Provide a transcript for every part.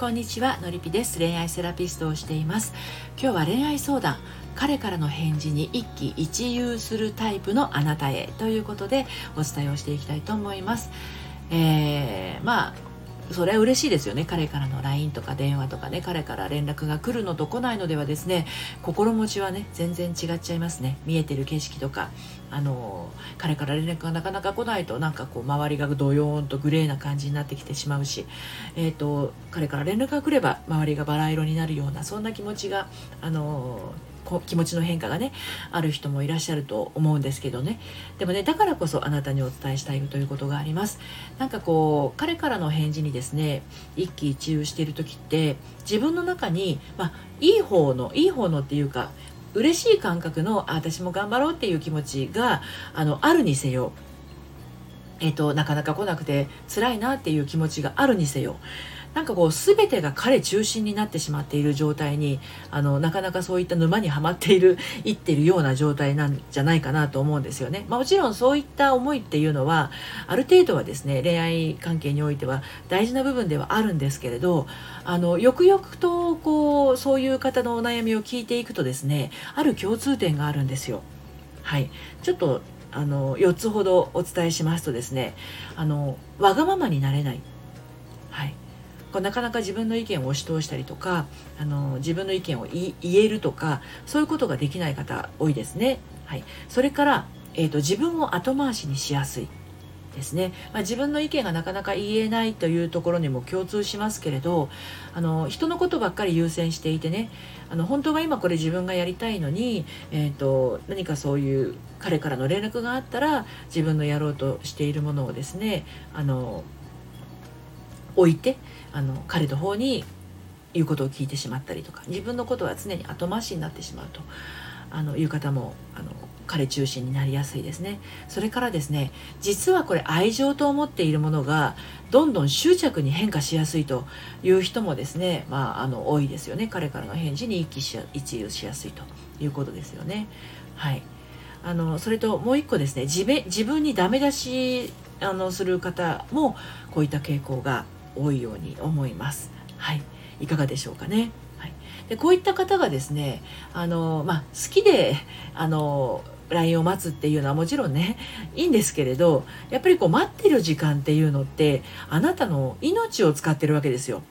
こんにちはのりぴです。恋愛セラピストをしています。今日は恋愛相談彼からの返事に一喜一憂するタイプのあなたへということでお伝えをしていきたいと思います。えー、まあそれは嬉しいですよね。彼からの LINE とか電話とかね。彼から連絡が来るのと来ないのではですね心持ちはね全然違っちゃいますね。見えてる景色とか。あの彼から連絡がなかなか来ないとなんかこう周りがドヨーンとグレーな感じになってきてしまうし、えーと、彼から連絡が来れば周りがバラ色になるようなそんな気持ちがあのこ気持ちの変化がねある人もいらっしゃると思うんですけどね。でもねだからこそあなたにお伝えしたいということがあります。なんかこう彼からの返事にですね一喜一憂している時って自分の中に、まあ、いい方のいい方のっていうか嬉しい感覚のあ私も頑張ろうっていう気持ちがあのあるにせよえーと、なかなか来なくて辛いなっていう気持ちがあるにせよなんかこう全てが彼中心になってしまっている状態にあのなかなかそういった沼にはまっているいってるような状態なんじゃないかなと思うんですよね。まあ、もちろんそういった思いっていうのはある程度はですね恋愛関係においては大事な部分ではあるんですけれどあのよくよくとこうそういう方のお悩みを聞いていくとですねある共通点があるんですよ。はい、ちょっとあの4つほどお伝えしますとですねあのわがままになれない、はい、なかなか自分の意見を押し通したりとかあの自分の意見を言えるとかそういうことができない方多いですね。はい、それから、えーと、自分を後回しにしやすいですね、まあ、自分の意見がなかなか言えないというところにも共通しますけれどあの人のことばっかり優先していてねあの本当は今これ自分がやりたいのに、えーと何かそういう彼からの連絡があったら自分のやろうとしているものをですねあの置いてあの彼の方に言うことを聞いてしまったりとか自分のことは常に後回しになってしまうとあのいう方もあの彼中心になりやすいですね。それからですね実はこれ愛情と思っているものがどんどん執着に変化しやすいという人もですね、まあ、あの多いですよね。彼からの返事に一喜し一憂しやすいということですよね。はい。あのそれともう一個ですね自自分にダメ出しあのする方もこういった傾向が多いように思います。はい、いかがでしょうかね。はい、でこういった方がですねあの、まあ、好きであの LINE を待つっていうのはもちろんねいいんですけれどやっぱりこう待ってる時間っていうのってあなたの命を使ってるわけですよ。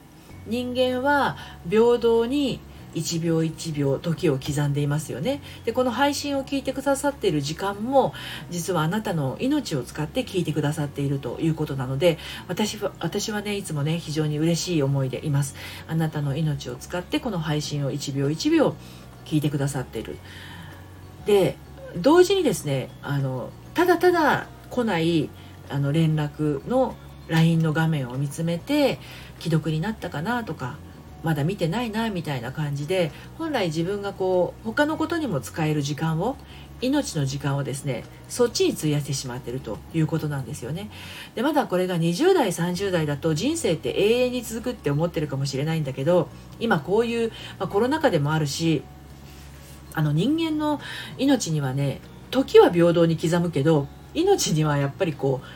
人間は平等に1秒1秒時を刻んでいますよね。でこの配信を聞いてくださっている時間も実はあなたの命を使って聞いてくださっているということなので私は私はねいつもね非常に嬉しい思いでいます。あなたの命を使ってこの配信を1秒1秒聞いてくださっている。で同時にですねあのただただ来ないあの連絡の LINE の画面を見つめて既読になったかなとかまだ見てないなみたいな感じで本来自分がこう他のことにも使える時間を命の時間をですねそっちに費やしてしまってるということなんですよねでまだこれが20代30代だと人生って永遠に続くって思ってるかもしれないんだけど今こういう、まあ、コロナ禍でもあるしあの人間の命にはね時は平等に刻むけど命にはやっぱりこう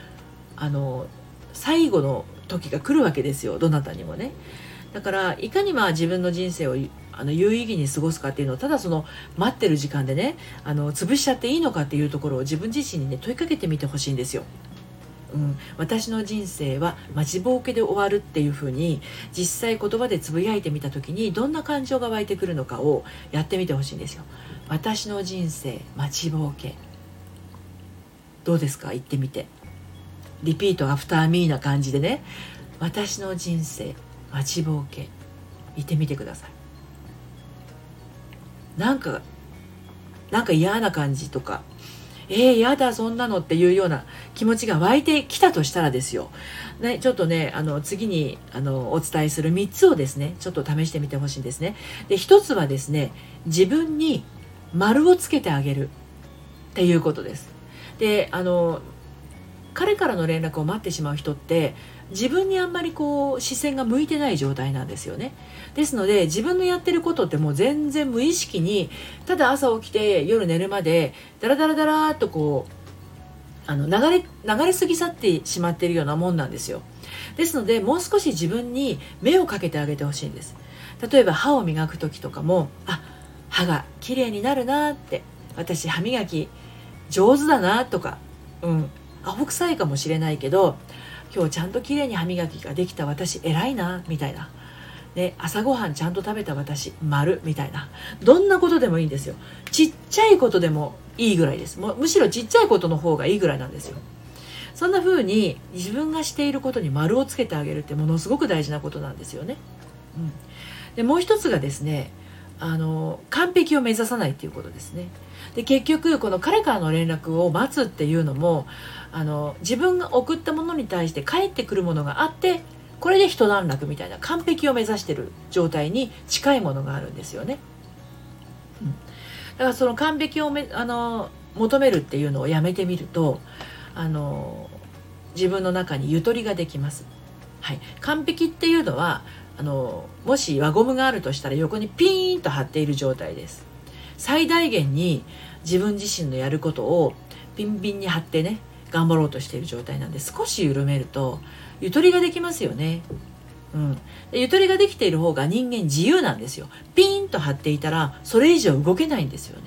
あの最後の時が来るわけですよどなたにもね。だからいかにまあ自分の人生をあの有意義に過ごすかっていうのをただその待ってる時間でねあの潰しちゃっていいのかっていうところを自分自身にね問いかけてみてほしいんですよ。うん、私の人生は待ちぼうけで終わるっていうふうに実際言葉でつぶやいてみた時にどんな感情が湧いてくるのかをやってみてほしいんですよ。私の人生待ちぼうけ。どうですか？言ってみて。 repeat after me な感じでね。私の人生待ちぼうけ。いてみてください。なんかなんか嫌な感じとかえー、やだそんなのっていうような気持ちが湧いてきたとしたらですよ、ね、ちょっとねあの次にあのお伝えする3つをですねちょっと試してみてほしいんですね。で1つはですね自分に丸をつけてあげるっていうことです。であの彼からの連絡を待ってしまう人って自分にあんまりこう視線が向いてない状態なんですよね。ですので自分のやってることってもう全然無意識にただ朝起きて夜寝るまでダラダラダラーっとこうあの流れ流れ過ぎ去ってしまっているようなもんなんですよ。ですのでもう少し自分に目をかけてあげてほしいんです。例えば歯を磨く時とかもあ歯が綺麗になるなって私歯磨き上手だなとかうんアホ臭いかもしれないけど今日ちゃんと綺麗に歯磨きができた私偉いなみたいな。ね、朝ごはんちゃんと食べた私丸みたいな。どんなことでもいいんですよ。ちっちゃいことでもいいぐらいです。もむしろちっちゃいことの方がいいぐらいなんですよ。そんな風に自分がしていることに丸をつけてあげるってものすごく大事なことなんですよね、うん、でもう一つがですねあの完璧を目指さないっていうことですねで結局この彼からの連絡を待つっていうのもあの自分が送ったものに対して返ってくるものがあってこれで一段落みたいな完璧を目指してる状態に近いものがあるんですよね。うん、だからその完璧をめあの求めるっていうのをやめてみるとあの自分の中にゆとりができます。はい、完璧っていうのはあのもし輪ゴムがあるとしたら横にピーンと張っている状態です。最大限に自分自身のやることをピンピンに張ってね頑張ろうとしている状態なんで少し緩めるとゆとりができますよね。うん、ゆとりができている方が人間自由なんですよ。ピーンと張っていたらそれ以上動けないんですよね。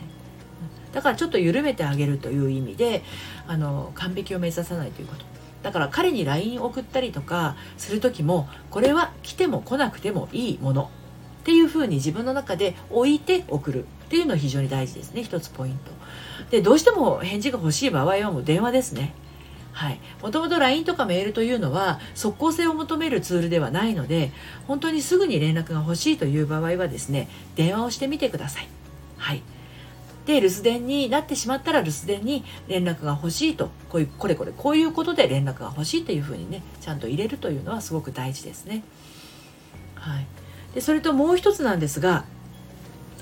だからちょっと緩めてあげるという意味であの完璧を目指さないということ。だから彼に LINE 送ったりとかする時もこれは来ても来なくてもいいものっていうふうに自分の中で置いて送るっていうのは非常に大事ですね一つポイント。でどうしても返事が欲しい場合はもう電話ですね。はい、もともと LINE とかメールというのは即効性を求めるツールではないので本当にすぐに連絡が欲しいという場合はですね電話をしてみてください。はい、で留守電になってしまったら留守電に連絡が欲しいとこういうこれこれこういうことで連絡が欲しいというふうにねちゃんと入れるというのはすごく大事ですね。はい、でそれともう一つなんですが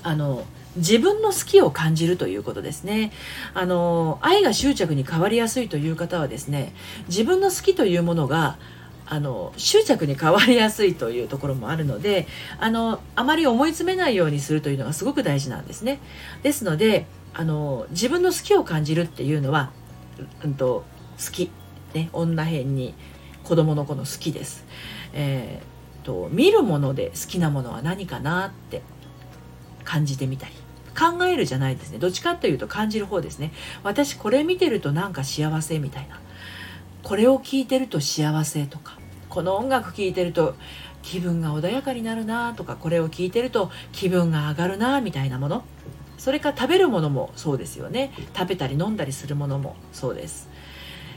あの自分の好きを感じるということですね。あの愛が執着に変わりやすいという方はですね自分の好きというものがあの執着に変わりやすいというところもあるのであのあまり思い詰めないようにするというのがすごく大事なんですね。ですのであの自分の好きを感じるっていうのは、うんと、好き、ね、女編に子供の子の好きです。えーと見るもので好きなものは何かなって感じてみたり。考えるじゃないですね。どっちかというと感じる方ですね。私これ見てるとなんか幸せみたいな。これを聞いてると幸せとかこの音楽聴いてると気分が穏やかになるなとかこれを聞いてると気分が上がるなみたいなもの。それから食べるものもそうですよね。食べたり飲んだりするものもそうです、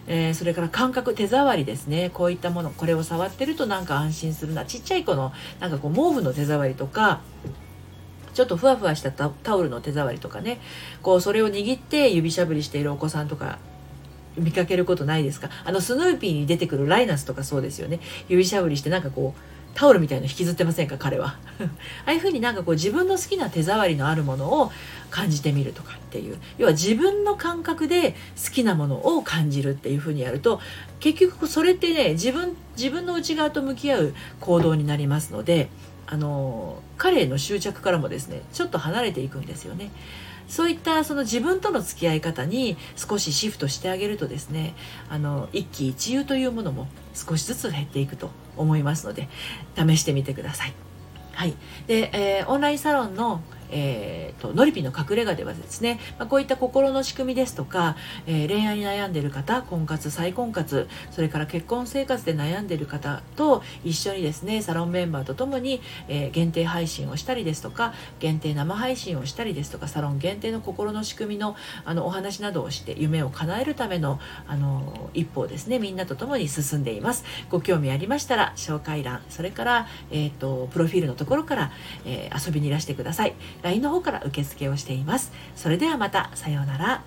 えー、それから感覚手触りですね。こういったものこれを触ってるとなんか安心するな。ちっちゃい子のなんかこう毛布の手触りとかちょっとふわふわしたタオルの手触りとかね。こうそれを握って指しゃぶりしているお子さんとか見かけることないですか？あのスヌーピーに出てくるライナスとかそうですよね。指しゃぶりしてなんかこうタオルみたいの引きずってませんか？彼は。ああいうふうになんかこう自分の好きな手触りのあるものを感じてみるとかっていう。要は自分の感覚で好きなものを感じるっていうふうにやると結局それってね自分自分の内側と向き合う行動になりますのであの彼への執着からもですねちょっと離れていくんですよね。そういったその自分との付き合い方に少しシフトしてあげるとですねあの一喜一憂というものも少しずつ減っていくと思いますので試してみてください。はいでえー、オンラインサロンのえーと、ノリピの隠れ家ではですね、まあ、こういった心の仕組みですとか、えー、恋愛に悩んでいる方婚活再婚活それから結婚生活で悩んでいる方と一緒にですねサロンメンバーとともに、えー、限定配信をしたりですとか限定生配信をしたりですとかサロン限定の心の仕組みのあのお話などをして夢を叶えるためのあの一歩をですねみんなと共に進んでいます。ご興味ありましたら紹介欄それから、えーと、とプロフィールのところから、えー、遊びにいらしてください。LINE の方から受付をしています。それではまた、さようなら。